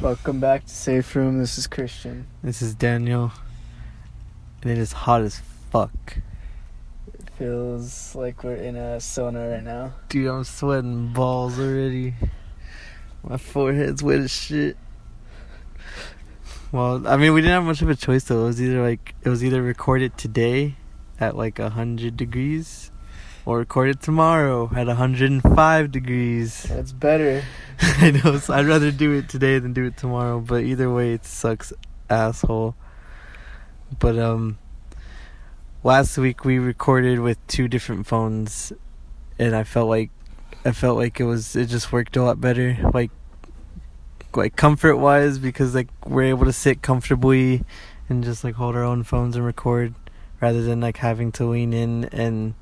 Welcome back to Safe Room. This is Christian. This is Daniel. And it is hot as fuck. It feels like we're in a sauna right now. Dude, I'm sweating balls already. My forehead's wet as shit. Well, I mean, we didn't have much of a choice though. It was either like it was either recorded today at like a hundred degrees, record it tomorrow at hundred and five degrees. That's better. I know. So I'd rather do it today than do it tomorrow. But either way, it sucks, asshole. But um, last week we recorded with two different phones, and I felt like I felt like it was it just worked a lot better. Like like comfort wise because like we're able to sit comfortably and just like hold our own phones and record rather than like having to lean in and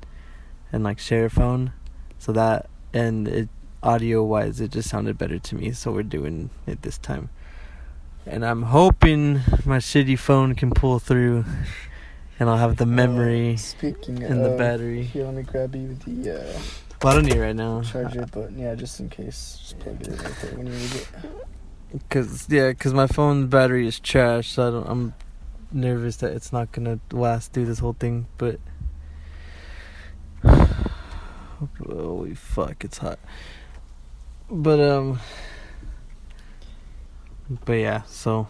and like share a phone so that and it audio wise it just sounded better to me so we're doing it this time and i'm hoping my shitty phone can pull through and i'll have the memory Uh, speaking and of, the battery let me grab you the uh, well, i don't need it right now charger, but yeah, just in case, just plug it in right there when you need it. Cause yeah, cause my phone battery is trash. So I don't. I'm nervous that it's not gonna last through this whole thing. But holy fuck, it's hot. But um. But yeah, so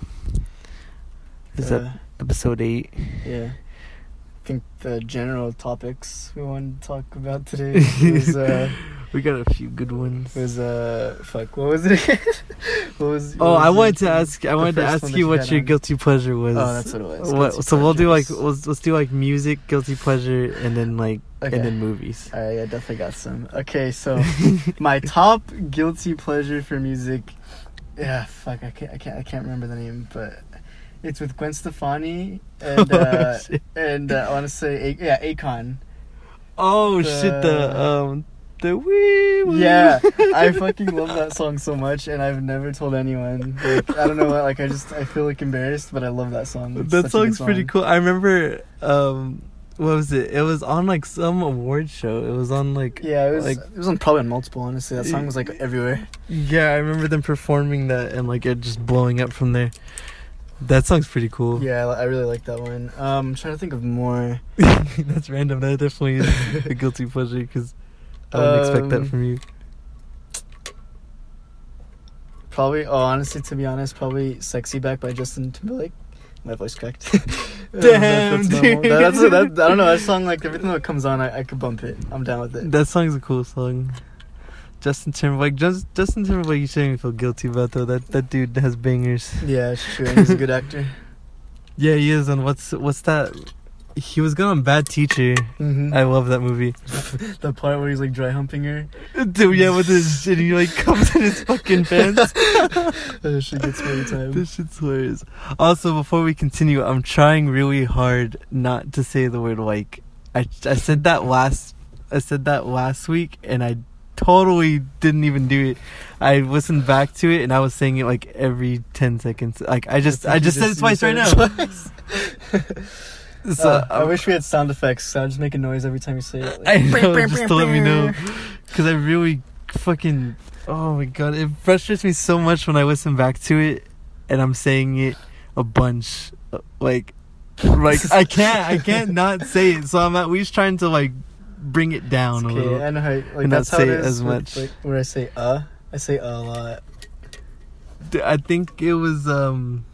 is that Uh, episode eight? Yeah. I think the general topics we wanted to talk about today was uh, We got a few good ones. was uh fuck what was it? what was? Oh, what I wanted to ask. I wanted to ask you what your on. guilty pleasure was. Oh, that's what it was. What, so we'll do like let's, let's do like music, guilty pleasure, and then like Okay. and then movies. Alright, yeah, definitely got some. Okay, so my top guilty pleasure for music. Yeah, fuck, I can't, I can't, I can't remember the name, but it's with Gwen Stefani and uh, Shit. and uh, I want to say, A- yeah, Akon. Oh shit! The The- um the wee woo. Yeah, I fucking love that song so much, and I've never told anyone. Like, I don't know what, like, I just, I feel like embarrassed, but I love that song. It's that such a good song's pretty cool. I remember um what was it? It was on like some award show. It was on like Yeah, it was, like it was on probably on multiple. Honestly, that song was like everywhere. yeah. I remember them performing that and like it just blowing up from there. That song's pretty cool. Yeah, I really like that one. Um, I'm trying to think of more. That's random. That definitely is a guilty pleasure because I wouldn't expect that Um, from you. Probably, oh, honestly, to be honest, probably "Sexy Back" by Justin Timberlake. My voice cracked. Damn, that's, dude. That, that's that, I don't know. That song, like everything that comes on, I, I could bump it. I'm down with it. That song's a cool song. Justin Timberlake, just Justin Timberlake, you shouldn't even feel guilty about though. That that dude has bangers. Yeah, it's true. He's a good actor. Yeah, he is. And what's what's that? He was good on Bad Teacher. hmm I love that movie. the part where he's like dry humping her. Dude, yeah, with his shit, he like comes in his fucking pants. That shit gets me every time. this shit's hilarious. Also, before we continue, I'm trying really hard not to say the word like. I I said that last I said that last week, and I totally didn't even do it. I listened back to it, and I was saying it like every ten seconds. Like I just think I you just said it twice right now. twice. So Uh, I wish we had sound effects. So I just make a noise every time you say it. I know, just to let me know. Because I really fucking. Oh my god, it frustrates me so much when I listen back to it and I'm saying it a bunch. uh, Like, like I can't, I can't not say it. So I'm at least trying to like bring it down a Okay, little. I know how. Like And that's not how say it it is as much. Like, where I say uh, I say uh a lot. D- I think it was um,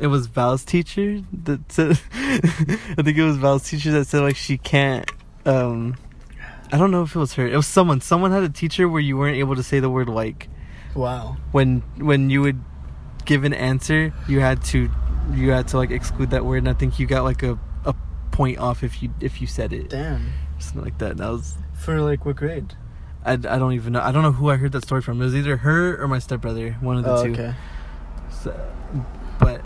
it was Val's teacher that said. I think it was Val's teacher that said like she can't um. I don't know if it was her. It was someone. Someone had a teacher where you weren't able to say the word like. Wow. when when you would give an answer, you had to you had to like exclude that word, and I think you got like a a point off if you if you said it, Damn. something like that. And that was For like what grade? I, I don't even know. I don't know who I heard that story from. It was either her or my stepbrother, one of the Oh, two. okay. So, but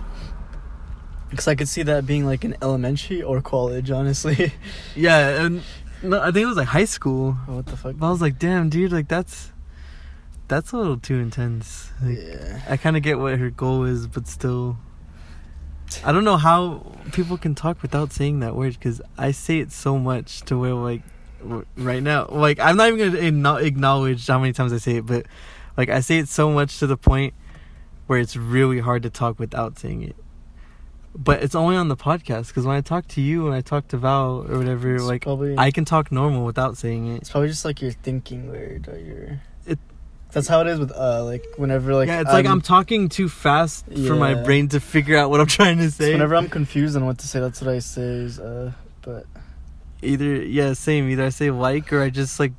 Because I could see that being like an elementary or college, honestly. yeah, and no, I think it was like high school. Oh, what the fuck? But I was like, damn, dude, like that's that's a little too intense. Like, yeah. I kind of get what her goal is, but still, I don't know how people can talk without saying that word because I say it so much to where like right now, like I'm not even gonna acknow- acknowledge how many times I say it, but like I say it so much to the point where it's really hard to talk without saying it. But it's only on the podcast because when I talk to you and I talk to Val or whatever, It's like probably I can talk normal without saying it. it's probably just like you're thinking weird or you're. It- That's how it is with uh like whenever like yeah, it's like I'm talking too fast for my brain to figure out what I'm trying to say. whenever I'm confused on what to say. That's what I say. Is uh, but Either yeah, same. Either I say like or I just like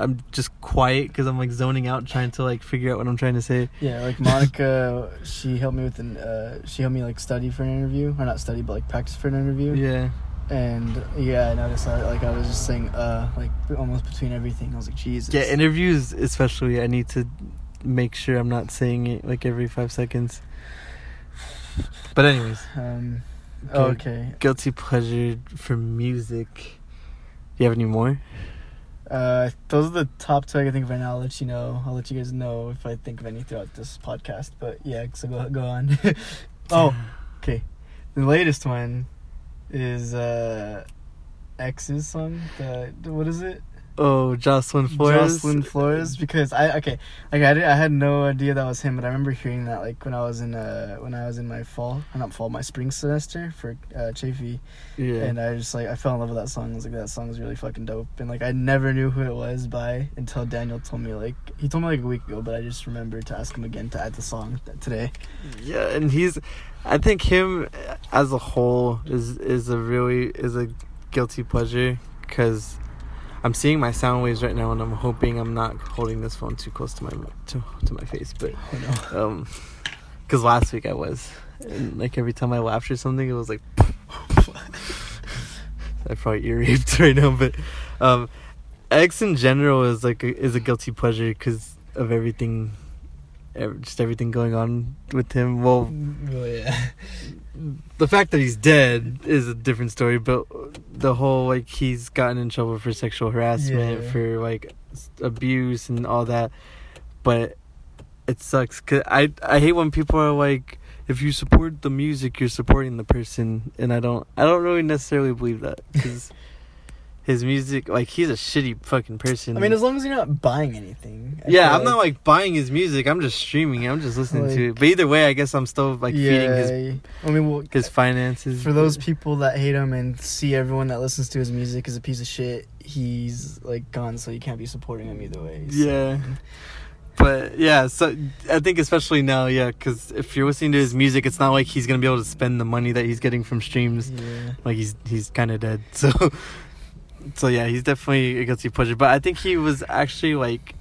I'm just quiet because I'm like zoning out trying to like figure out what I'm trying to say. yeah, like Monica, she helped me with an uh, she helped me like study for an interview or not study but like practice for an interview. Yeah. And yeah, I noticed that like I was just saying uh like almost between everything. I was like Jesus. Yeah, interviews especially I need to make sure I'm not saying it like every 5 seconds. But anyways, Um. Okay. okay. guilty pleasure for music. Do you have any more? Uh, those are the top two I can think of right now. I'll let you know. I'll let you guys know if I think of any throughout this podcast. But yeah, so go go on. oh, okay. The latest one is uh X's song. The what is it? Oh, Jocelyn Flores. Jocelyn Flores. Because I okay, like I did, I had no idea that was him, but I remember hearing that like when I was in uh when I was in my fall, or not fall, my spring semester for uh Chaffey. Yeah. And I just like I fell in love with that song. I was like, that song is really fucking dope. And like I never knew who it was by until Daniel told me like he told me like a week ago, but I just remembered to ask him again to add the song today. Yeah, and he's I think him as a whole is is a really is a guilty pleasure cuz I'm seeing my sound waves right now and I'm hoping I'm not holding this phone too close to my to, to my face, but Oh no. um last week I was and like every time I laughed or something it was like I probably ear raped right now, but um, X in general is like a, is a guilty pleasure because of everything, ev- just everything going on with him. Well, Oh yeah. the fact that he's dead is a different story, but the whole like he's gotten in trouble for sexual harassment, Yeah. for like abuse and all that, but it sucks. Cause I I hate when people are like. If you support the music, you're supporting the person, and I don't. I don't really necessarily believe that because his music, like he's a shitty fucking person. I mean, as long as you're not buying anything. I yeah, I'm not like buying his music. I'm just streaming. I'm just listening to it. But either way, I guess I'm still like feeding his Yeah, I mean, well, his finances. for those people that hate him and see everyone that listens to his music as a piece of shit, he's like gone, so you can't be supporting him either way. so- Yeah. But yeah, so I think especially now, yeah, because if you're listening to his music, it's not like he's gonna be able to spend the money that he's getting from streams. Yeah. Like he's he's kind of dead. So, so yeah, he's definitely a guilty pleasure. But I think he was actually like,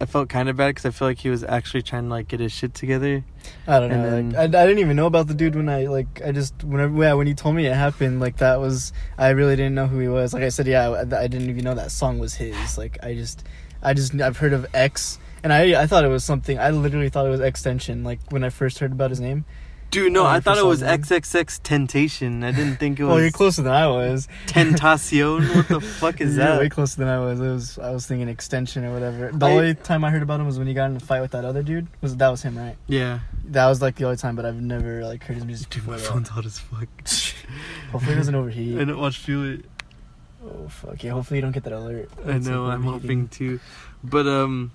I felt kind of bad because I feel like he was actually trying to like get his shit together. I don't know. And like, I, I didn't even know about the dude when I like. I just whenever yeah when he told me it happened like that was I really didn't know who he was. Like I said, yeah, I, I didn't even know that song was his. Like I just I just I've heard of X and I I thought it was something. I literally thought it was Extension. Like when I first heard about his name. Dude, no, I thought it was. XXX Temptation. I didn't think it was Well, you're closer than I was. Tentacion. What the fuck is You're that? way closer than I was. It was I was thinking Extension or whatever. The I- only time I heard about him was when he got in a fight with that other dude. Was that was him, right? Yeah. That was like the only time, but I've never like heard his music Dude, my phone's hot as fuck. Hopefully it doesn't overheat. I don't watch Feel It. Oh fuck yeah! Hopefully you don't get that alert. I know, like, I'm hoping too, But, um.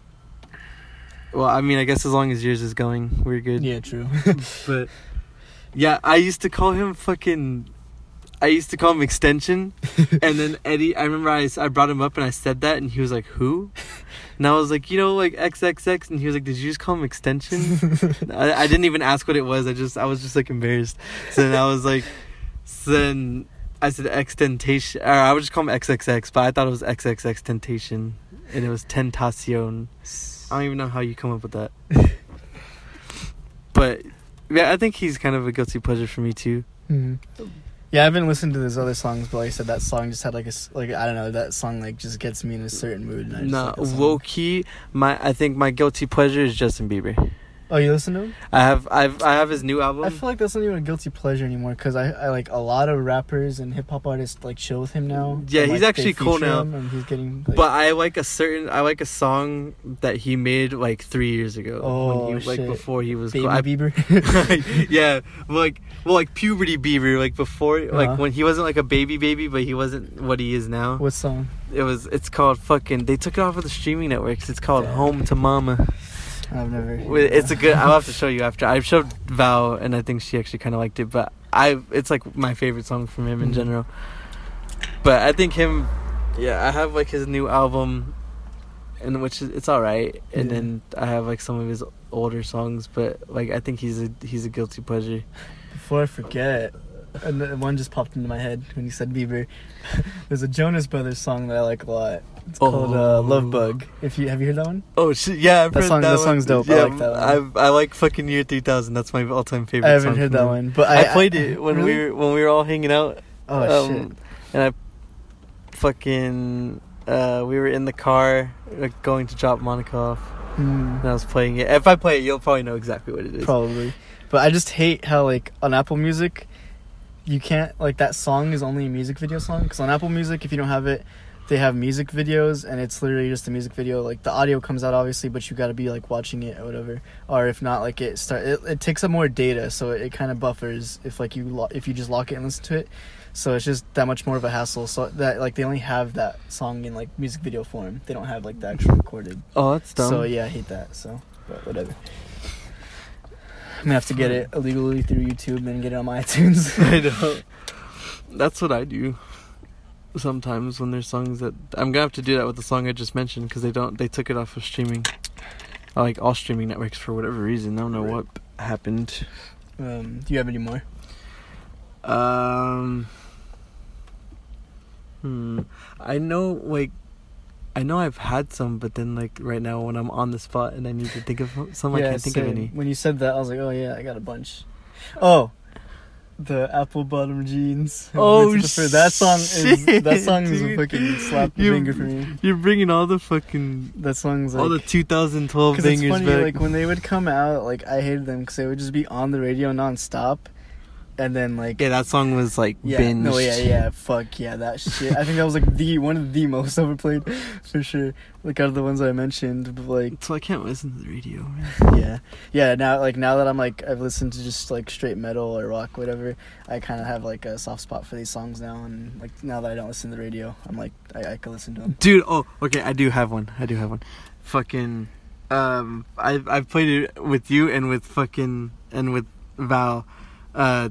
Well, I mean, I guess as long as yours is going, we're good. Yeah, true. But yeah, I used to call him fucking. I used to call him extension, and then Eddie. I remember I, I brought him up and I said that, and he was like, "Who?" And I was like, "You know, like XXX," and he was like, "Did you just call him extension?" I, I didn't even ask what it was. I just I was just like embarrassed. So then I was like, so then I said extentation, or I would just call him XXX, but I thought it was XXX Temptation, and it was Tentacion. I don't even know how you come up with that. but yeah, I think he's kind of a guilty pleasure for me too. Mhm. Yeah, I haven't listened to those other songs, but like I said, that song just had like a like I don't know that song like just gets me in a certain mood. And I just Nah, like low key, my I think my guilty pleasure is Justin Bieber. Oh, you listen to him? I have I've I have his new album. I feel like that's not even a guilty pleasure anymore because I, I like a lot of rappers and hip hop artists like chill with him now. Yeah, and, he's like, actually cool now. and he's getting. Like, but I like a certain I like a song that he made like three years ago. Oh, when he, like shit. before he was Baby cool. Bieber. yeah, like well, like puberty Bieber, like before, like Uh-huh. when he wasn't like a baby baby, but he wasn't what he is now. what song? It was. It's called fucking. They took it off of the streaming networks. It's called Damn. Home to Mama. I've never. It's a good. I'll have to show you after. I showed Val, and I think she actually kind of liked it. But I, it's like my favorite song from him in Mhm. general. But I think him, yeah. I have like his new album, and which is it's all right. And Yeah. then I have like some of his older songs. But like I think he's a he's a guilty pleasure. Before I forget, and one just popped into my head when you said Bieber. There's a Jonas Brothers song that I like a lot. It's called uh, Oh. Love Bug. If you have you heard that one? Oh shit! Yeah, I've That heard song- that that song's dope. I Yeah, like that one. I I like fucking Year Three Thousand. That's my all-time favorite. I haven't heard that him. one, but I, I, played it when really? we were when we were all hanging out. Oh um, shit! And I fucking uh, we were in the car like, going to drop Monica off, Hmm. and I was playing it. If I play it, you'll probably know exactly what it is. Probably. But I just hate how like on Apple Music, you can't like that song is only a music video song. Because on Apple Music, if you don't have it, they have music videos, and it's literally just a music video. Like the audio comes out obviously, but you got to be like watching it or whatever. Or if not, like it start it, it takes up more data, so it, it kind of buffers if like you lo- if you just lock it and listen to it. So it's just that much more of a hassle. So that like they only have that song in like music video form. They don't have like the actual recorded. Oh, that's dumb. So yeah, I hate that. So, but whatever. I'm gonna have to get it illegally through YouTube and get it on my iTunes. I know. That's what I do. Sometimes when there's songs that I'm gonna have to do that with the song I just mentioned because they don't they took it off of streaming, I like all streaming networks for whatever reason. I don't know Right. what happened. um, do you have any more? Um. Hmm. I know, like, I know I've had some, but then, like, right now when I'm on the spot and I need to think of some, I can't think of any. When you said that, I was like, oh yeah, I got a bunch. Oh, the apple bottom jeans. Oh, for- that song is that song is a fucking slap You- finger for me. You're bringing all the fucking That song's like. all the 2012 Because it's funny, back. like when they would come out, like I hated them because they would just be on the radio nonstop, and then like yeah, that song was like Yeah, binged. no, yeah, yeah, fuck yeah, that shit. I think that was like the one of the most overplayed for sure. Like out of the ones I mentioned, but like So I can't listen to the radio. Man. yeah, yeah. Now like now that I'm like I've listened to just like straight metal or rock, whatever. I kind of have like a soft spot for these songs now, and like now that I don't listen to the radio, I'm like I, I can listen to them. Dude, oh, okay, I do have one. I do have one. Fucking, um, I've I've played it with you and with fucking and with Val. Uh,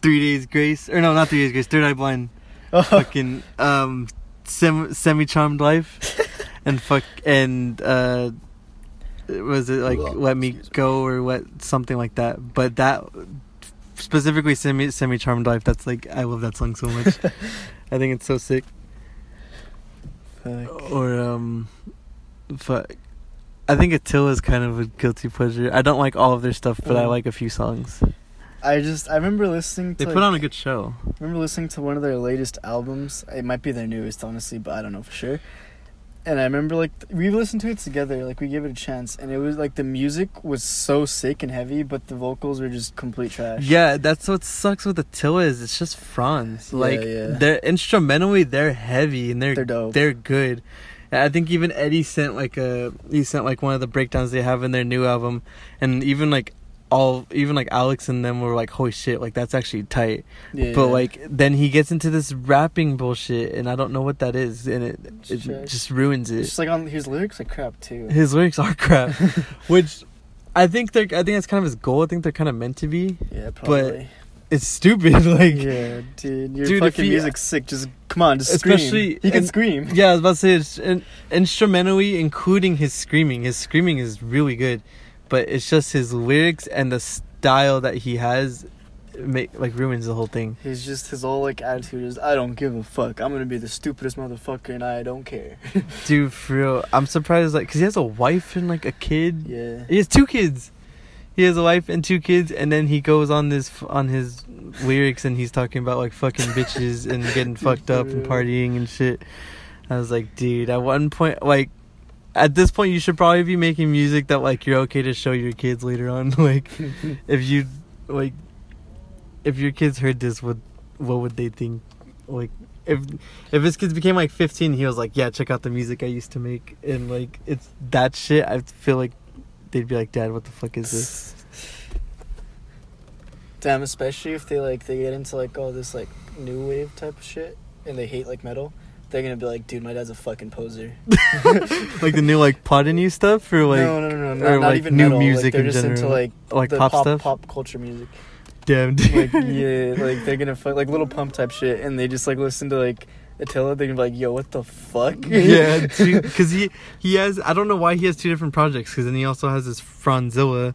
Three Days Grace, or no, not Three Days Grace. Third Eye Blind. Oh, Fucking, um, sem- semi charmed life, and fuck and uh, was it like Let Me Go or what something like that? But that specifically semi semi charmed life. That's like I love that song so much. I think it's so sick. fuck. Or um, fuck. I think Attila is kind of a guilty pleasure. I don't like all of their stuff, but I Mm. like a few songs. I just I remember listening. to They put like, on a good show. I remember listening to one of their latest albums. It might be their newest, honestly, but I don't know for sure. And I remember like we listened to it together, like we gave it a chance, and it was like the music was so sick and heavy, but the vocals were just complete trash. Yeah, that's what sucks with Attila is it's just Fronz. Like yeah. they're instrumentally they're heavy and they're they're dope. they're good. I think even Eddie sent like a he sent like one of the breakdowns they have in their new album, and even like all even like Alex and them were like, holy shit, like that's actually tight. yeah, But like then he gets into this rapping bullshit, and I don't know what that is, and it it Trash. just ruins it's it. just like on his lyrics are crap too. His lyrics are crap, which I think they're I think that's kind of his goal. I think they're kind of meant to be. yeah, probably. But It's stupid, like yeah, dude, your Dude, fucking he- music's sick. Just come on, just Especially- scream. He can and- scream. Yeah, I was about to say it's in, instrumentally, including his screaming. His screaming is really good, but it's just his lyrics and the style that he has, make like ruins the whole thing. He's just his whole like attitude is I don't give a fuck. I'm gonna be the stupidest motherfucker, and I don't care. Dude, for real, I'm surprised. Like, cause he has a wife and like a kid. yeah. He has two kids. He has a wife and two kids, and then he goes on this on his lyrics and he's talking about like fucking bitches and getting fucked up and partying and shit. I was like, dude, at one point, like, at this point, you should probably be making music that like you're okay to show your kids later on. like, if you like, if your kids heard this, what what would they think? Like, if if his kids became like 15, he was like, yeah, check out the music I used to make, and like it's that shit. I feel like they'd be like, Dad, what the fuck is this? Damn, especially if they like they get into like all this like new wave type of shit and they hate like metal. They're gonna be like, dude, my dad's a fucking poser. like the new like pot and you stuff or like no, no, no, no, or, not, not like, even new metal. music like, they're in just into like like pop, pop stuff. pop culture music. Damn, dude. Like yeah, like they're gonna fuck like Lil Pump type shit, and they just like listen to like Attila. They're gonna be like, yo, what the fuck? yeah, because he he has. I don't know why he has two different projects. Because then he also has this Fronzilla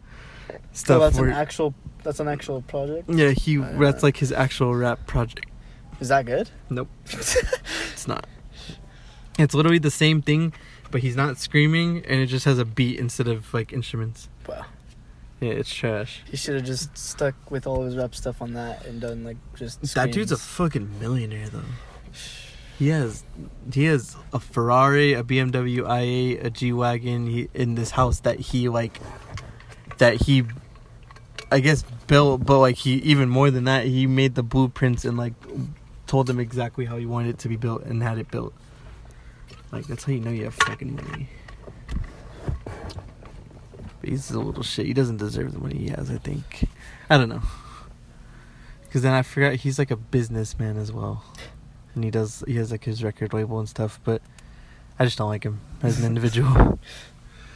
So stuff. that's where, an actual. That's an actual project. yeah, he that's like his actual rap project. Is that good? Nope, it's not. It's literally the same thing, but he's not screaming, and it just has a beat instead of like instruments. Wow. Yeah, it's trash. He should have just stuck with all his rap stuff on that and done like just. That dude's a fucking millionaire though. He has he has a Ferrari, a BMW i8, a G wagon he, in this house that he like that he I guess built, but like he even more than that, he made the blueprints and like told them exactly how he wanted it to be built and had it built. Like that's how you know you have fucking money. But he's a little shit. He doesn't deserve the money he has. I think. I don't know. Because then I forgot he's like a businessman as well, and he does he has like his record label and stuff. But I just don't like him as an individual.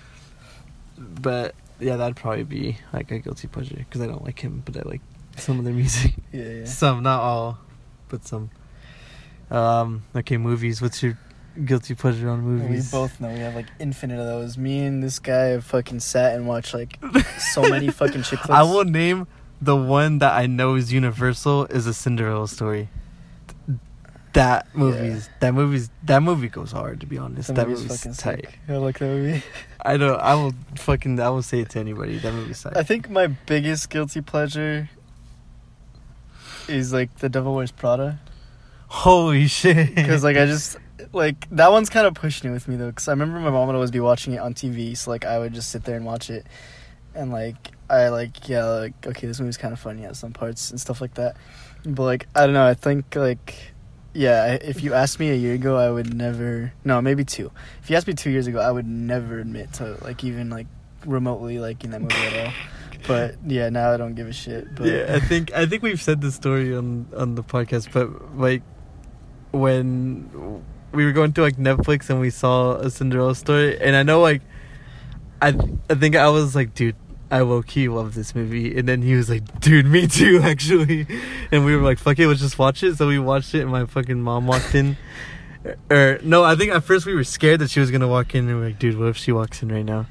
but yeah, that'd probably be like a guilty pleasure because I don't like him, but I like some of their music. Yeah, yeah. Some, not all, but some. Um. Okay, movies. What's your guilty pleasure on movies? We both know we have like infinite of those. Me and this guy have fucking sat and watched like so many fucking chick flicks. I will name the one that I know is universal is a Cinderella story. That movie's that movie's that movie goes hard to be honest. The that movie's movie's fucking tight. sick. I like that movie. I don't. I will fucking. I will say it to anybody. That movie's tight. I think my biggest guilty pleasure is like The Devil Wears Prada. Holy shit! Because like I just like that one's kind of pushing it with me though. Because I remember my mom would always be watching it on TV, so like I would just sit there and watch it, and like I like yeah like okay this movie's kind of funny at some parts and stuff like that, but like I don't know I think like yeah if you asked me a year ago I would never no maybe two if you asked me two years ago I would never admit to like even like remotely liking that movie at all. But yeah, now I don't give a shit. But yeah, I think I think we've said this story on on the podcast, but like when we were going to like Netflix and we saw a Cinderella story, and I know like I I think I was like, dude. I low key love this movie, and then he was like, "Dude, me too, actually." And we were like, "Fuck it, let's just watch it." So we watched it, and my fucking mom walked in. Or er, no, I think at first we were scared that she was gonna walk in, and we are like, "Dude, what if she walks in right now?"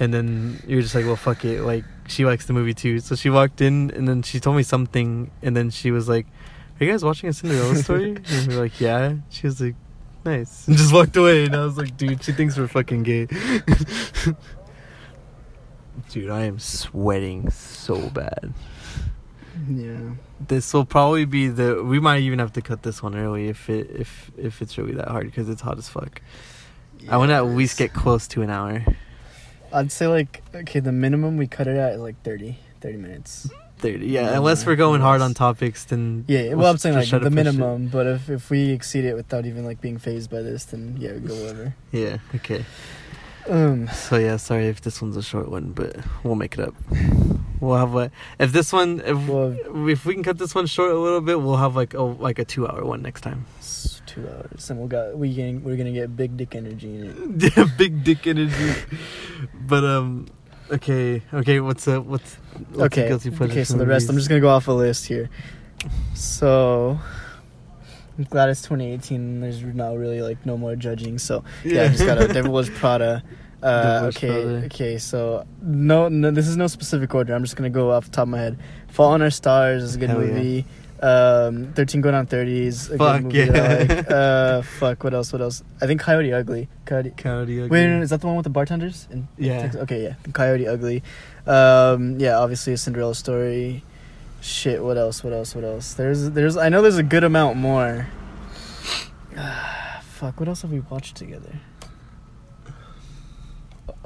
And then you were just like, "Well, fuck it." Like she likes the movie too, so she walked in, and then she told me something, and then she was like, "Are you guys watching a Cinderella story?" and we were like, "Yeah." She was like, "Nice," and just walked away. And I was like, "Dude, she thinks we're fucking gay." Dude, I am sweating so bad. yeah. This will probably be the. We might even have to cut this one early if it if if it's really that hard because it's hot as fuck. I want to at least get close to an hour. I'd say like okay, the minimum we cut it at is like 30, 30 minutes. Thirty, yeah. Yeah, unless we're going hard on topics, then Yeah, we'll well, I'm saying like the push it. minimum, but if if we exceed it without even like being phased by this, then yeah, we go over. Yeah. Okay. Um, So yeah, sorry if this one's a short one, but we'll make it up. We'll have what if this one if Well- if we can cut this one short a little bit, we'll have like a like a two hour one next time. it's two hours, and we got we getting we're gonna get big dick energy in it. yeah, big dick energy. but um, okay, okay. What's up? what's, what's okay, okay. So the rest, I'm just gonna go off a list here. So. I'm glad it's 2018. There's now really like no more judging. So yeah, I just got a Devil Wears Prada. Uh, okay, Prada. okay. So no, no, this is no specific order. I'm just gonna go off the top of my head. Fault in Our Stars is a good Hell yeah. Movie. Um, 13 Going on 30 is a Fuck, good movie. that I yeah. like. Uh, fuck. What else? What else? I think Coyote Ugly. Coyote. Coyote Ugly. Wait, no, no, is that the one with the bartenders? In Yeah. Texas? Okay, yeah. Coyote Ugly. Um, yeah, obviously a Cinderella story. Shit. What else? What else? What else? There's, there's. I know there's a good amount more. Fuck. What else have we watched together?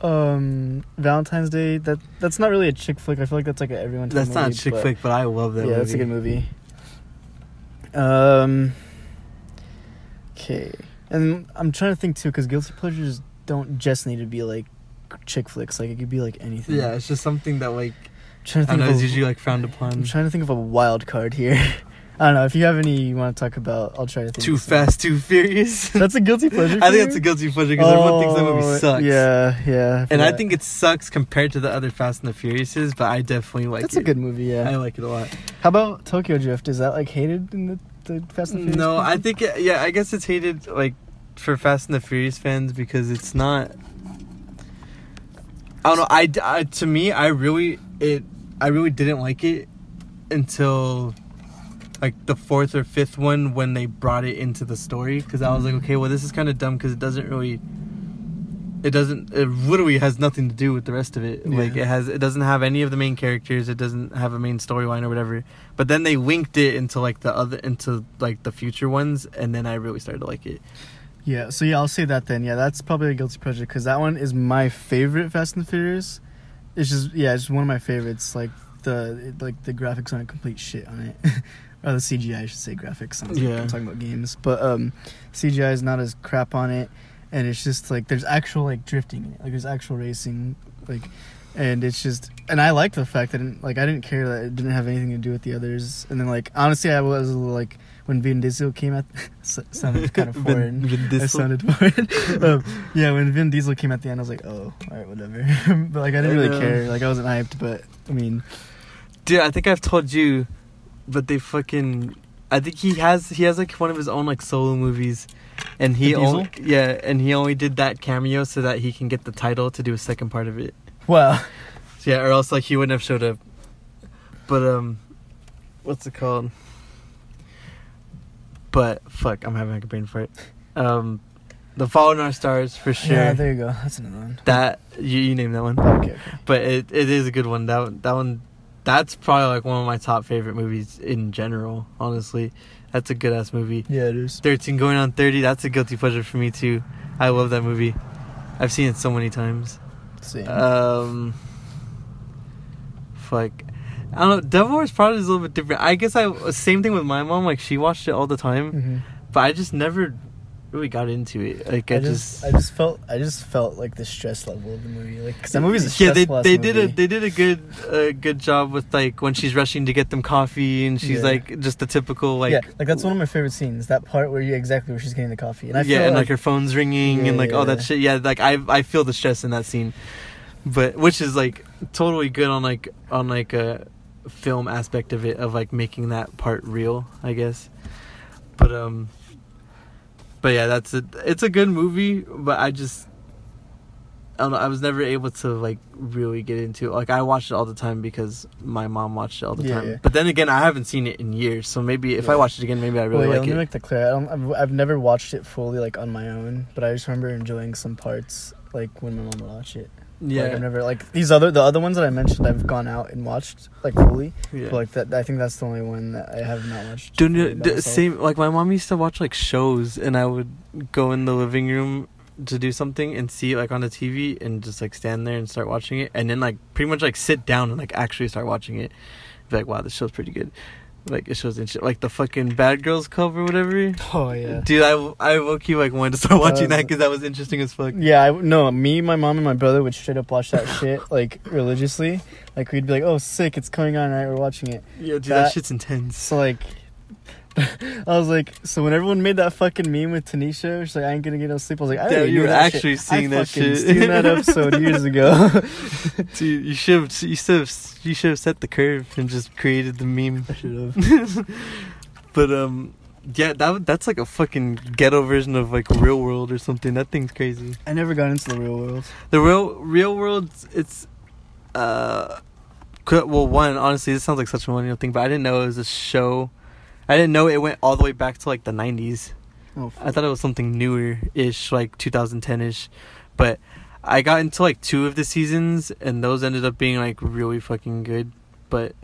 Um, Valentine's Day. That that's not really a chick flick. I feel like that's like a everyone. That's not a chick but- flick, but I love that yeah, movie. that's a good movie. Um. Okay, and I'm trying to think too, because guilty pleasures don't just need to be like chick flicks. Like it could be like anything. Yeah, it's just something that like I'm trying to I think know of a, usually like frowned upon. I'm trying to think of a wild card here. I don't know. If you have any you want to talk about, I'll try to think. Too. Fast, Too Furious. That's a guilty pleasure. I think you? that's a guilty pleasure because everyone thinks that movie Oh, sucks. Yeah, yeah. And I think it sucks compared to the other Fast and the Furiouses, but I definitely like that's it. a good movie. Yeah, I like it a lot. How about Tokyo Drift? Is that like hated in the, the Fast and the Furious? No, I think it, yeah, I guess it's hated like for Fast and the Furious fans because it's not. I don't know. I, I to me, I really it. I really didn't like it until like the fourth or fifth one when they brought it into the story because I was like, okay, well, this is kind of dumb because it doesn't really. It doesn't. It literally has nothing to do with the rest of it. Like it has. It doesn't have any of the main characters. It doesn't have a main storyline or whatever. But then they linked it into like the other into like the future ones, and then I really started to like it. Yeah, so yeah, I'll say that then. Yeah, that's probably a guilty pleasure because that one is my favorite Fast and the Furious. It's just yeah, it's one of my favorites. Like the like the graphics aren't complete shit on it, or the CGI I should say graphics. Sounds like Yeah. I'm talking about games, but um, CGI is not as crap on it, and it's just like there's actual like drifting in it. Like there's actual racing, like, and it's just and I like the fact that it, like I didn't care that it didn't have anything to do with the others, and then like honestly I was a little like when Vin Diesel came out, sounded kind of foreign. Vin I Diesel. sounded foreign. um, yeah, when Vin Diesel came at the end, I was like, oh, all right, whatever. but like, I didn't I really care. Like, I wasn't hyped. But I mean, Dude, I think I've told you, but they fucking. I think he has he has like one of his own like solo movies, and he only yeah, and he only did that cameo so that he can get the title to do a second part of it. well, Yeah, or else like he wouldn't have showed up. But um, what's it called? But fuck, I'm having like a brain fart. Um, the Fault in Our Stars for sure. yeah, there you go. That's another one. that you you name that one. Okay, okay. But it it is a good one. That one- that one, that's probably like one of my top favorite movies in general. Honestly, that's a good ass movie. Yeah, it is. Thirteen going on thirty. That's a guilty pleasure for me too. I love that movie. I've seen it so many times. Same. Um, fuck. I don't know. Devil Wears Prada is a little bit different. I guess I same thing with my mom. Like she watched it all the time, hmm but I just never really got into it. Like I, I just, just, I just felt, I just felt like the stress level of the movie. Like, cause that movie's a yeah. They they did a they did a good uh, good job with like when she's rushing to get them coffee and she's Yeah. like just the typical like yeah, like that's one of my favorite scenes. That part where you exactly where she's getting the coffee, and I yeah and like, like her phone's ringing and like all that shit. Yeah, like I I feel the stress in that scene, but which is like totally good on like on like a film aspect of it of like making that part real, I guess. But um, but yeah, that's it. It's a good movie, but I just. I don't know. I was never able to like really get into it. Like I watched it all the time because my mom watched it all the Yeah, time. yeah. But then again, I haven't seen it in years, so maybe if I watch it again, maybe I really well, yeah, like let me it. make that clear. I don't, I've, I've never watched it fully like on my own, but I just remember enjoying some parts like when my mom would watch it. Yeah, Like, I've never like these other the other ones that I mentioned. I've gone out and watched like fully. yeah. But, like that, I think that's the only one that I have not watched. Dude, the same like my mom used to watch like shows, and I would go in the living room to do something and see it like on the TV, and just like stand there and start watching it, and then like pretty much like sit down and like actually start watching it. Be like, wow, this show's pretty good. Like it shows interesting, like the fucking Bad Girls or whatever. Oh yeah. Dude, I I low key like wanted to start watching that because that was interesting as fuck. Yeah, I, no, me, my mom, and my brother would straight up watch that shit like religiously. Like we'd be like, "Oh, sick! It's coming on! Right, we're watching it." Yeah, dude, that, that- shit's intense. So like, I was like, so when everyone made that fucking meme with Tanisha, she's like, "I ain't gonna get no sleep." I was like, "I Damn, you were actually shit. seeing I that shit. Seen that episode years ago. Dude, you should have you should have you should have set the curve and just created the meme. I should have. but um, yeah, that that's like a fucking ghetto version of like real world or something. That thing's crazy. I never got into the real world. The real real world, it's uh, well, one honestly, this sounds like such a millennial thing, but I didn't know it was a show. I didn't know it went all the way back to like the '90s. Oh, I thought it was something newer ish, like 2010 ish. But I got into like two of the seasons, and those ended up being like really fucking good. But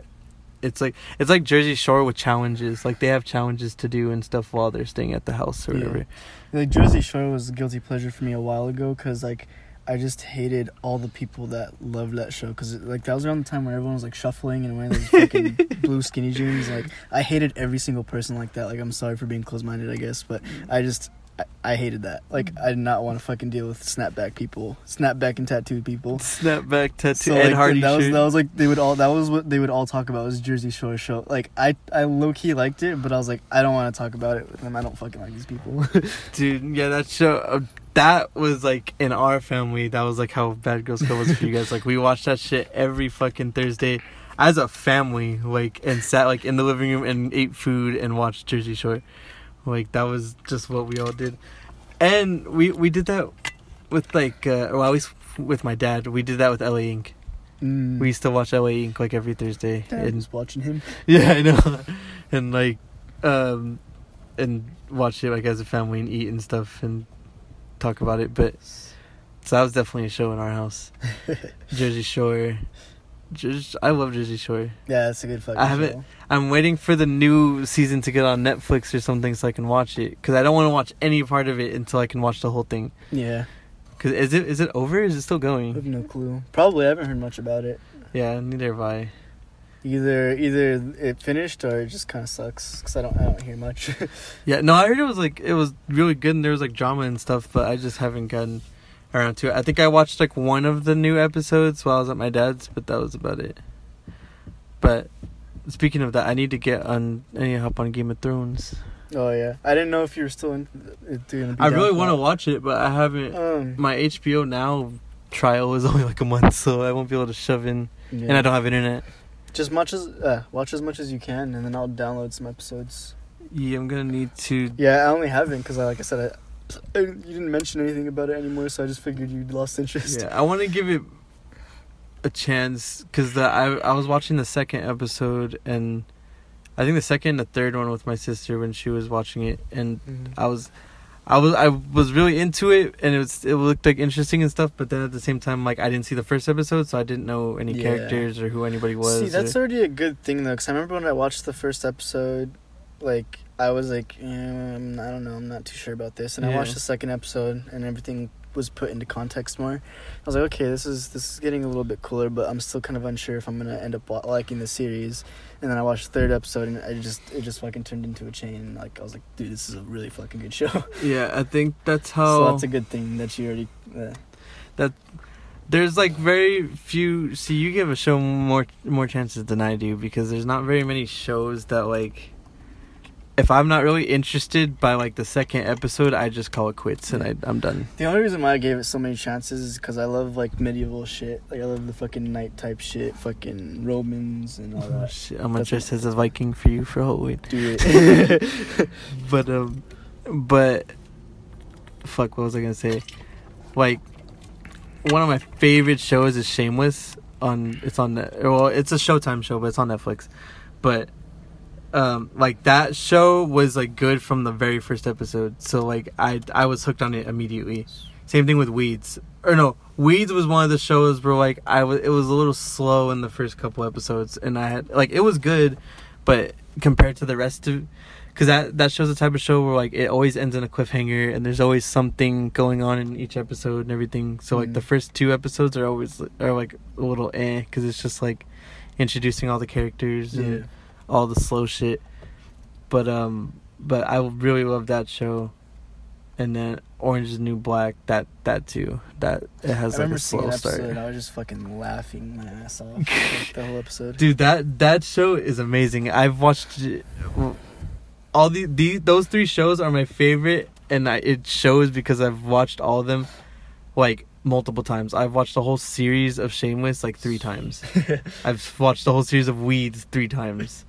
it's like it's like Jersey Shore with challenges. Like they have challenges to do and stuff while they're staying at the house or Yeah. whatever. like Jersey Shore was a guilty pleasure for me a while ago because like I just hated all the people that loved that show because like that was around the time where everyone was like shuffling and wearing those fucking blue skinny jeans. Like I hated every single person like that. Like I'm sorry for being closed minded, I guess, but I just I, I hated that. Like I did not want to fucking deal with snapback people, snapback and tattooed people. Snapback tattoo. So Ed like Hardy that was shirt. that was like they would all that was what they would all talk about was Jersey Shore show. Like I I low key liked it, but I was like I don't want to talk about it with them. I don't fucking like these people. Dude, yeah, that show. Uh, that was like in our family. That was like how Bad Girls Club was for you guys. Like we watched that shit every fucking Thursday as a family. Like and sat like in the living room and ate food and watched Jersey Shore. Like that was just what we all did. And we we did that with like uh, well at least with my dad. We did that with LA Ink. mm. We used to watch LA Ink. like every Thursday. Dad and was watching him. yeah, I know. and like, um, and watch it like as a family and eat and stuff and talk about it. But so that was definitely a show in our house. Jersey Shore. Jersey, I love Jersey Shore. Yeah, it's a good fucking. I haven't- show. I'm waiting for the new season to get on Netflix or something so I can watch it because I don't want to watch any part of it until I can watch the whole thing. Yeah, Cause is it is it over? Is it still I going? have no clue. Probably I haven't heard much about it. Yeah, neither have I. Either either it finished or it just kind of sucks because I don't I don't hear much. Yeah, no, I heard it was like it was really good and there was like drama and stuff, but I just haven't gotten around to it. I think I watched like one of the new episodes while I was at my dad's, but that was about it. But speaking of that, I need to get on. I need to hop on Game of Thrones. oh yeah, I didn't know if you were still in. uh, Doing I really want to watch it, but I haven't. Um, My HBO Now trial is only like a month, so I won't be able to shove in, yeah. and I don't have internet. Just much as uh, watch as much as you can, and then I'll download some episodes. Yeah, I'm gonna need to. Yeah, I only haven't because, like I said, I, I, you didn't mention anything about it anymore, so I just figured you'd lost interest. Yeah, I want to give it a chance because I I was watching the second episode and I think the second and the third one with my sister when she was watching it and Mhm. I was I was I was really into it and it was it looked like interesting and stuff but then at the same time like I didn't see the first episode so I didn't know any Yeah. characters or who anybody was. See, that's or- already a good thing though, because I remember when I watched the first episode, like I was like, eh, I'm- don't know, I'm not too sure about this, and I watched the second episode, and everything was put into context more. I was like, okay, this is this is getting a little bit cooler, but I'm still kind of unsure if I'm gonna end up liking the series. And then I watched the third episode, and I just it just fucking turned into a chain. Like I was like, dude, this is a really fucking good show. yeah, I think that's how so that's a good thing that you already. Uh, there's like very few see you give a show more more chances than I do because there's not very many shows that like if I'm not really interested by like the second episode I just call it quits and I I'm done. The only reason why I gave it so many chances is because I love like medieval shit. Like I love the fucking knight type shit, fucking Romans and all Oh, that. shit, I'm gonna dress as a Viking for you for Halloween. Do it. But um but fuck what was I gonna say? Like one of my favorite shows is Shameless on it's on well it's a Showtime show but it's on Netflix. But um like that show was like good from the very first episode. So like I I was hooked on it immediately. Same thing with Weeds. Or no, Weeds was one of the shows where like I was it was a little slow in the first couple episodes and I had like it was good but compared to the rest of because that that show's the type of show where like it always ends in a cliffhanger and there's always something going on in each episode and everything so like Mhm. the first two episodes are always are like a little eh because it's just like introducing all the characters and yeah. All the slow shit but um but i really love that show and then orange is the new black that that too that it I has like a slow start episode. I was just fucking laughing my ass off like, the whole episode. Dude, that that show is amazing. I've watched all the, the those three shows are my favorite, and I, it shows because I've watched all of them like multiple times. I've watched the whole series of Shameless like three times. I've watched the whole series of Weeds three times.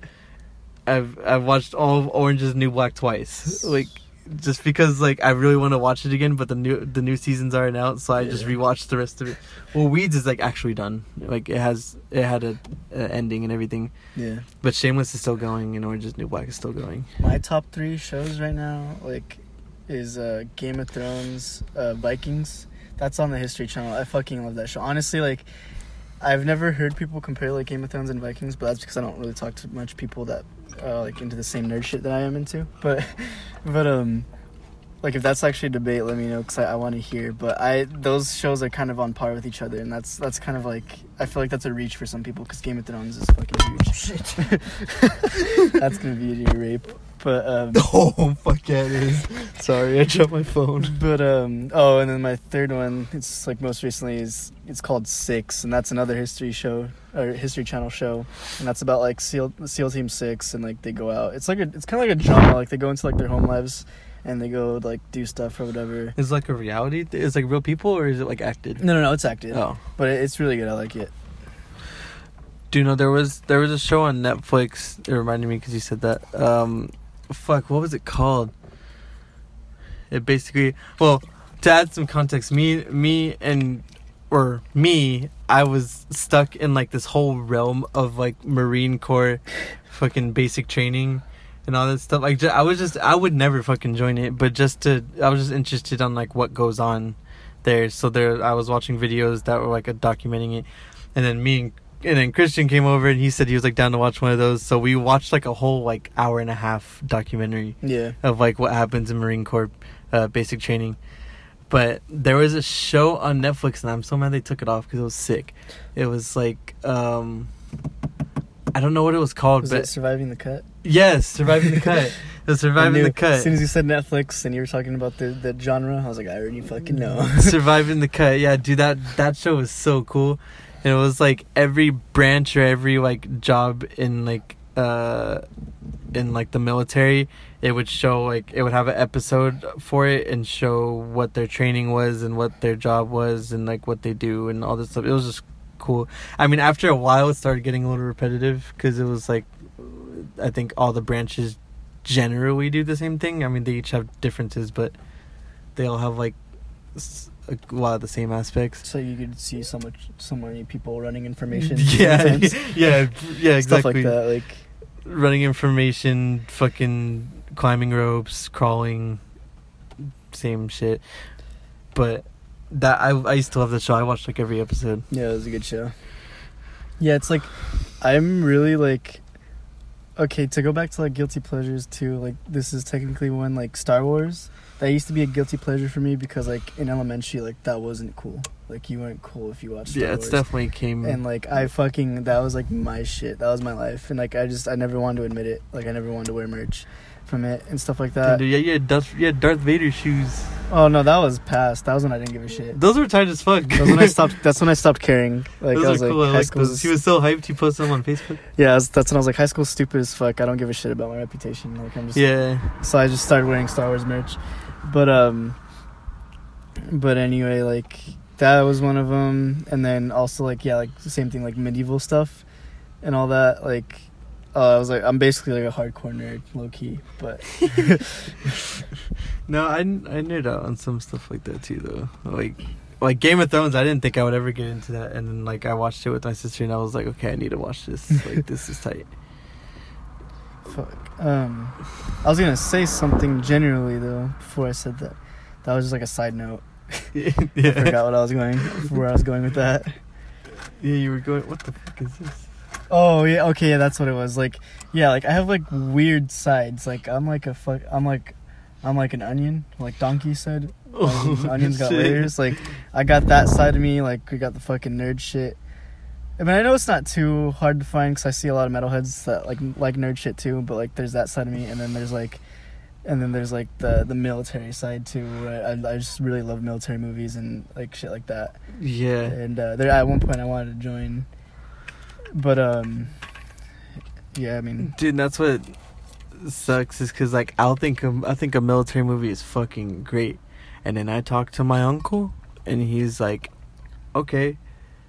I've I've watched all of Orange is New Black twice. Like just because like I really want to watch it again, but the new the new seasons aren't out, so I just rewatched the rest of it. Well, Weeds is like actually done. Like it has it had a, a ending and everything, yeah. but Shameless is still going and Orange is New Black is still going. My top three shows right now, like, is uh, Game of Thrones, uh, Vikings. That's on the History Channel. I fucking love that show. Honestly, like, I've never heard people compare like Game of Thrones and Vikings, but that's because I don't really talk to much people that uh, like into the same nerd shit that I am into. But, but um, like if that's actually a debate, let me know because I, I want to hear. But I those shows are kind of on par with each other, and that's that's kind of like I feel like that's a reach for some people because Game of Thrones is fucking huge. Shit. that's gonna be a rape. But um, oh fuck yeah, it is. Sorry, I dropped my phone. But um oh, and then my third one, it's like most recently is it's called Six, and that's another history show or History Channel show, and that's about like SEAL SEAL Team Six, and like they go out. It's like a it's kind of like a drama, like they go into like their home lives, and they go like do stuff or whatever. Is it like a reality? Th- is it like real people or is it like acted? No, no, no, it's acted, Oh, but it, it's really good. I like it. do you know there was there was a show on Netflix? It reminded me because you said that. Um, fuck, what was it called? It basically, well, to add some context, me, me, and or me, I was stuck in like this whole realm of like Marine Corps, fucking basic training, and all that stuff. Like, ju- I was just, I would never fucking join it, but just to, I was just interested on like what goes on there. So there, I was watching videos that were like documenting it, and then me and and then Christian came over and he said he was like down to watch one of those. So we watched like a whole like hour and a half documentary Yeah. of like what happens in Marine Corps uh, basic training. But there was a show on Netflix and I'm so mad they took it off because it was sick. It was like um, I don't know what it was called, Was but it Surviving the Cut? Yes, surviving the cut. The surviving the cut. As soon as you said Netflix and you were talking about the the genre, I was like, I already fucking know. surviving the cut yeah dude that that show was so cool and it was like every branch or every like job in like uh in like the military it would show like it would have an episode for it and show what their training was and what their job was and like what they do and all this stuff it was just cool i mean after a while it started getting a little repetitive because it was like i think all the branches generally do the same thing i mean they each have differences but they all have like a lot of the same aspects. so you could see so much, so many people running information. Yeah, yeah, yeah, Stuff like exactly. that. Like Running information, fucking climbing ropes, crawling, same shit. But that I I used to love the show. I watched like every episode. Yeah, it was a good show. Yeah, it's like I'm really like okay, to go back to like guilty pleasures too, like this is technically one like Star Wars. That used to be a guilty pleasure for me because like in elementary like that wasn't cool. Like you weren't cool if you watched Star yeah, Wars. definitely came. and like I fucking that was like my shit. That was my life. And like I just I never wanted to admit it. Like I never wanted to wear merch from it and stuff like that. Dude, yeah, yeah, Darth, yeah, Darth Vader shoes. Oh no, that was past. That was when I didn't give a shit. Those were tight as fuck. That was when I stopped. That's when I stopped caring. Like those I was are like, cool. I high like school. He was so hyped. He posted them on Facebook. Yeah, that's, that's when I was like, high school stupid as fuck. I don't give a shit about my reputation. Like I'm just. Yeah. So I just started wearing Star Wars merch, but um. But anyway, like that was one of them, and then also like yeah, like the same thing like medieval stuff, and all that. Like, uh, I was like, I'm basically like a hardcore nerd, low key. But No, I I nerd out on some stuff like that too, though. Like, like Game of Thrones, I didn't think I would ever get into that, and then like I watched it with my sister, and I was like, okay, I need to watch this. Like, this is tight. fuck. Um, I was gonna say something generally though before I said that. That was just like a side note. yeah, I forgot what I was going, where I was going with that. yeah. You were going. What the fuck is this? Oh yeah, okay, yeah, that's what it was. Like, yeah, like I have like weird sides. Like I'm like a fuck. I'm like, I'm like an onion. Like Donkey said, onions, onions got shit. layers. Like I got that side of me. Like we got the fucking nerd shit. I mean, I know it's not too hard to find because I see a lot of metalheads that like like nerd shit too. But like, there's that side of me, and then there's like, and then there's like the the military side too. Where I, I just really love military movies and like shit like that Yeah. and uh, there at one point I wanted to join, but um, yeah, I mean, Dude, that's what sucks is because like I'll think I think a military movie is fucking great, and then I talk to my uncle, and he's like, "Okay,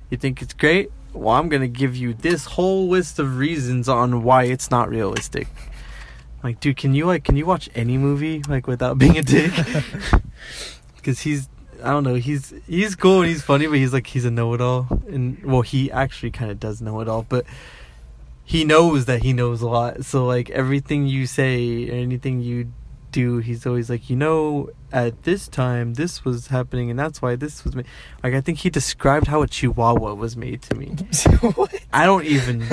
you think it's great? Well, I'm gonna give you this whole list of reasons on why it's not realistic." Like, dude, can you like can you watch any movie like without being a dick? Because he's I don't know he's he's cool and he's funny, but he's like he's a know-it-all, and well, he actually kind of does know it all, but he knows that he knows a lot. So like everything you say, anything you do, he's always like, you know, at this time this was happening, and that's why this was made. Like I think he described how a Chihuahua was made to me. what? I don't even,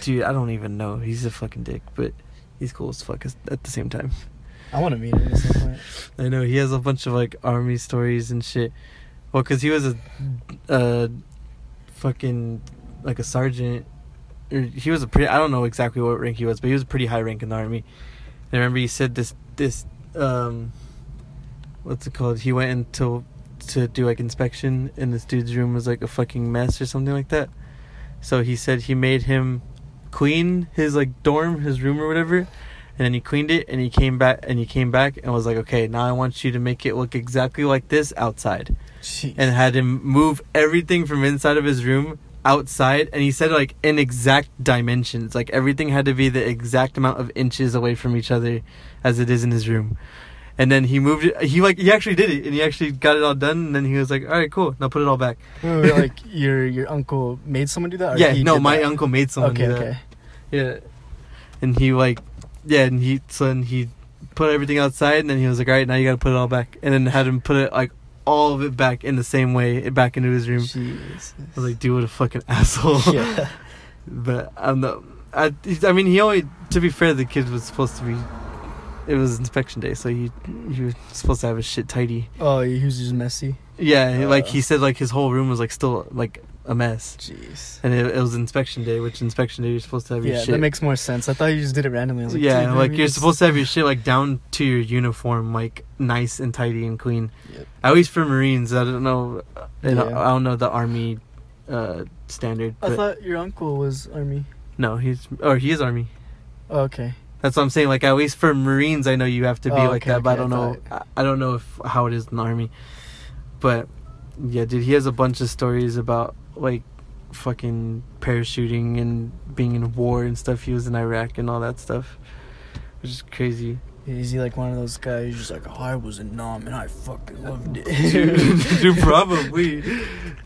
dude. I don't even know. He's a fucking dick, but he's cool as fuck at the same time. I want to meet him at some point. I know he has a bunch of like army stories and shit. Well, cause he was a, uh, fucking like a sergeant. He was a pretty. I don't know exactly what rank he was, but he was a pretty high rank in the army. And I remember he said this this um, what's it called? He went into to do like inspection, and this dude's room was like a fucking mess or something like that. So he said he made him clean his like dorm, his room or whatever, and then he cleaned it, and he came back and he came back and was like, okay, now I want you to make it look exactly like this outside, Jeez. and had him move everything from inside of his room outside and he said like in exact dimensions like everything had to be the exact amount of inches away from each other as it is in his room and then he moved it he like he actually did it and he actually got it all done and then he was like all right cool now put it all back Wait, like your your uncle made someone do that? Yeah no my that? uncle made someone Okay, do that. okay. yeah and he like yeah and he so then he put everything outside and then he was like all right now you gotta put it all back and then had him put it like all of it back in the same way back into his room Jesus. I was like dude what a fucking asshole yeah. But I'm not. I, I mean, he only. To be fair, the kid was supposed to be. It was inspection day, so he he was supposed to have his shit tidy. Oh, he was just messy. Yeah, he- like Uh. he said, like his whole room was like still like a mess, Jeez. and it, it was inspection day, which inspection day you're supposed to have your Yeah, shit. that makes more sense. I thought you just did it randomly. Like, yeah, like you're just- supposed to have your shit like down to your uniform, like nice and tidy and clean. Yep. At least for Marines, I don't know. Yeah. I don't know the Army uh, standard. I thought your uncle was army. no, he's or he is Army. Oh, okay. That's what I'm saying. Like at least for Marines, I know you have to be Oh, like okay, that, but I don't I know. I, I don't know if how it is in the army. But yeah, dude, he has a bunch of stories about like fucking parachuting and being in war and stuff. He was in Iraq and all that stuff, which is crazy. Is he like one of those guys who's just like, oh, I was in Nam and I fucking loved it? dude, dude, probably.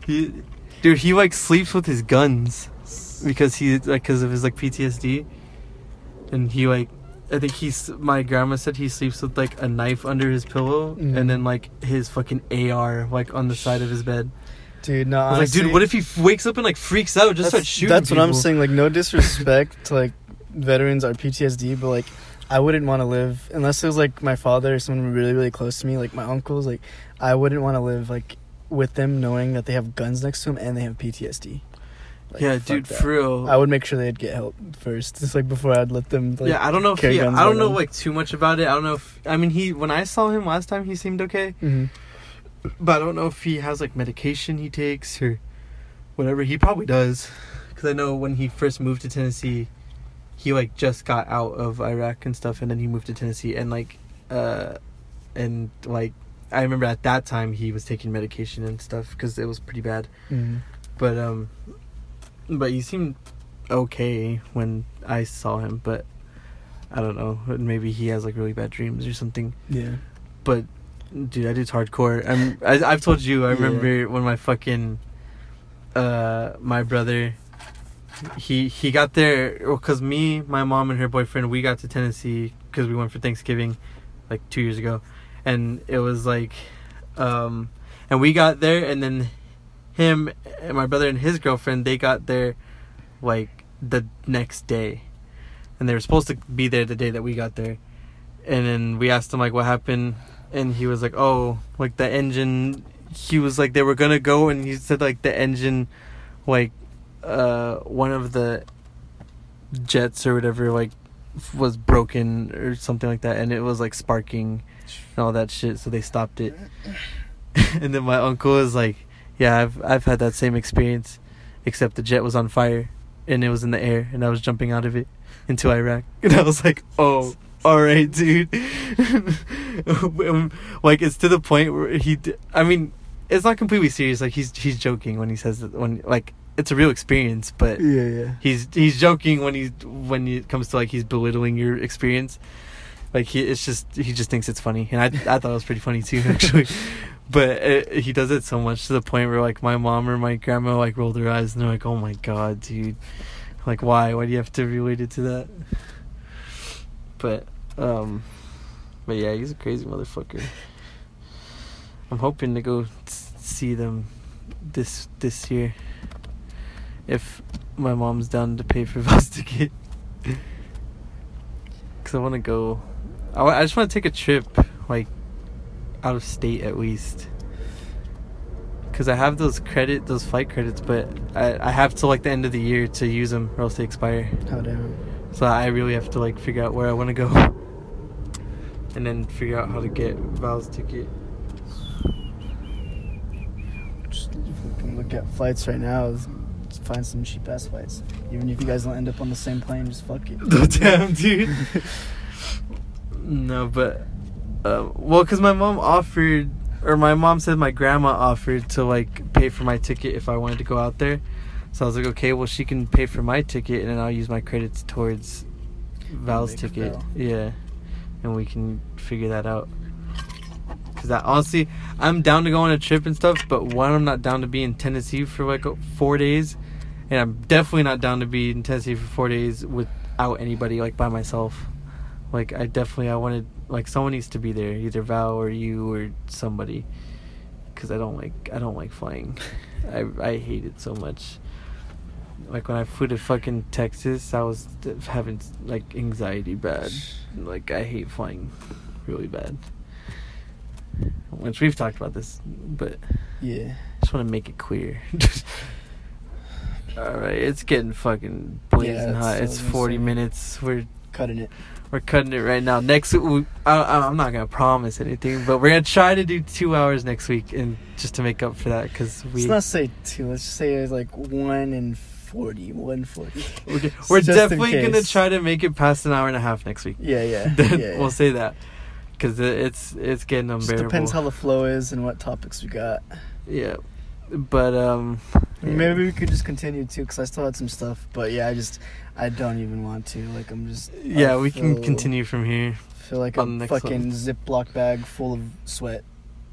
He, dude, he like sleeps with his guns because he like because of his like PTSD, and he like. I think he's. My grandma said he sleeps with like a knife under his pillow, Mhm. and then like his fucking AR like on the side of his bed. Dude, no. I was like, dude, what if he f- wakes up and like freaks out, just starts shooting? That's what I'm saying. Like, no disrespect to like veterans or PTSD, but like, I wouldn't want to live unless it was like my father or someone really, really close to me, like my uncles. Like, I wouldn't want to live like with them knowing that they have guns next to them and they have PTSD. Like, yeah, dude, that. for real. I would make sure they'd get help first, just like before I'd let them. Like, yeah, I don't know if he, I don't know them. like too much about it. I don't know if I mean he when I saw him last time he seemed okay. hmm But I don't know if he has like medication he takes or whatever. He probably does, because I know when he first moved to Tennessee, he like just got out of Iraq and stuff, and then he moved to Tennessee and like, uh, and like I remember at that time he was taking medication and stuff because it was pretty bad. hmm But um, but he seemed okay when I saw him. But I don't know. Maybe he has like really bad dreams or something. Yeah. But dude, that dude's hardcore. I'm. I, I've told you. I Yeah. remember when my fucking, uh, my brother. He he got there because me, my mom, and her boyfriend we got to Tennessee because we went for Thanksgiving, like two years ago, and it was like, um, and we got there and then, him and my brother and his girlfriend they got there, like the next day, and they were supposed to be there the day that we got there, and then we asked them like what happened and he was like oh like the engine he was like they were gonna go and he said like the engine like uh one of the jets or whatever like was broken or something like that and it was like sparking and all that shit so they stopped it. And then my uncle was like yeah i've i've had that same experience except the jet was on fire and it was in the air and i was jumping out of it into iraq. And i was like oh all right dude like it's to the point where he d- i mean it's not completely serious like he's he's joking when he says that when like it's a real experience but Yeah, yeah. he's he's joking when he's when it comes to like he's belittling your experience. Like he it's just he just thinks it's funny and i i thought it was pretty funny too actually. But it, he does it so much to the point where like my mom or my grandma like rolled their eyes and they're like oh my god dude. Like why? Why do you have to relate it to that? But um but yeah he's a crazy motherfucker i'm hoping to go s- see them this this year if my mom's down to pay for bus ticket because i want to go I, I just want to take a trip, like out of state at least. Cause I have those credit, those flight credits, but I, I have till like the end of the year to use them, or else they expire. Oh damn. So I really have to like figure out where I want to go, and then figure out how to get Val's ticket. Just fucking look at flights right now. Find some cheap ass flights. Even if you guys don't end up on the same plane, just fuck it. Damn, dude. no, but uh, well, cause my mom offered, or my mom said my grandma offered to like pay for my ticket if I wanted to go out there. So I was like, okay, well she can pay for my ticket, and then I'll use my credits towards Val's ticket. Val. Yeah, and we can figure that out. Cause I, honestly, I'm down to go on a trip and stuff, but one, I'm not down to be in Tennessee for like four days, and I'm definitely not down to be in Tennessee for four days without anybody, like by myself. Like I definitely, I wanted like someone needs to be there, either Val or you or somebody, cause I don't like I don't like flying. I I hate it so much. Like when I flew to fucking Texas, I was having like anxiety bad. Like I hate flying, really bad. Which we've talked about this, but Yeah. just want to make it clear. All right, it's getting fucking blazing Yeah, hot. I It's forty say. minutes. We're Cutting it. we're cutting it right now. Next, we, I, I'm not gonna promise anything, but we're gonna try to do two hours next week, and just to make up for that, because we Let's not say two. Let's just say it's like one and forty. One forty. we're, we're Just definitely gonna try to make it past an hour and a half next week. Yeah, yeah. Yeah, yeah. we'll say that, because it's it's getting Just unbearable. depends how the flow is and what topics we got. yeah, but um, yeah. Maybe we could just continue too, because I still had some stuff. But yeah, I just I don't even want to. Like I'm just. yeah, I we can continue from here. Feel like a fucking Ziploc bag full of sweat.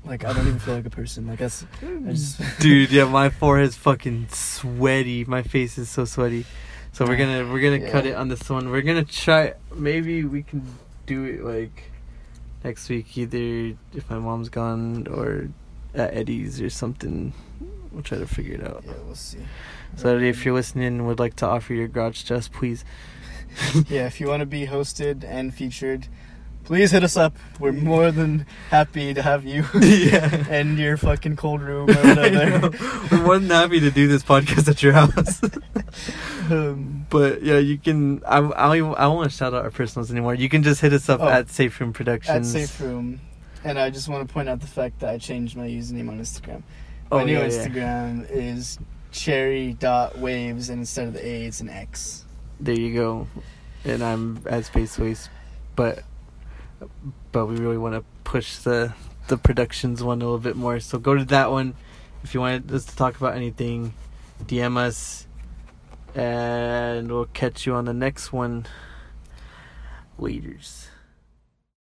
Like I don't even feel like a person. Like that's. I just. Hmm. Dude, yeah, my forehead's fucking sweaty. My face is so sweaty. So we're gonna we're gonna cut it on this one. We're gonna try. Maybe we can do it like next week, either if my mom's gone or at Eddie's or something. We'll try to figure it out. Yeah, we'll see. So if you're listening and would like to offer your garage just please. yeah, if you want to be hosted and featured, please hit us up. We're more than happy to have you yeah. and your fucking cold room or whatever. We're more than happy to do this podcast at your house. um, But yeah, you can. I I don't, I don't want to shout out our personals anymore. You can just hit us up Oh. at Safe Room at Productions. Safe Room. And I just want to point out the fact that I changed my username on Instagram. Oh my new yeah, yeah. Instagram is cherry.waves, and instead of the A, it's an X. There you go. And I'm at Space Waste, but but we really want to push the the productions one a little bit more. So go to that one if you want us to talk about anything. DM us, and we'll catch you on the next one. Waiters.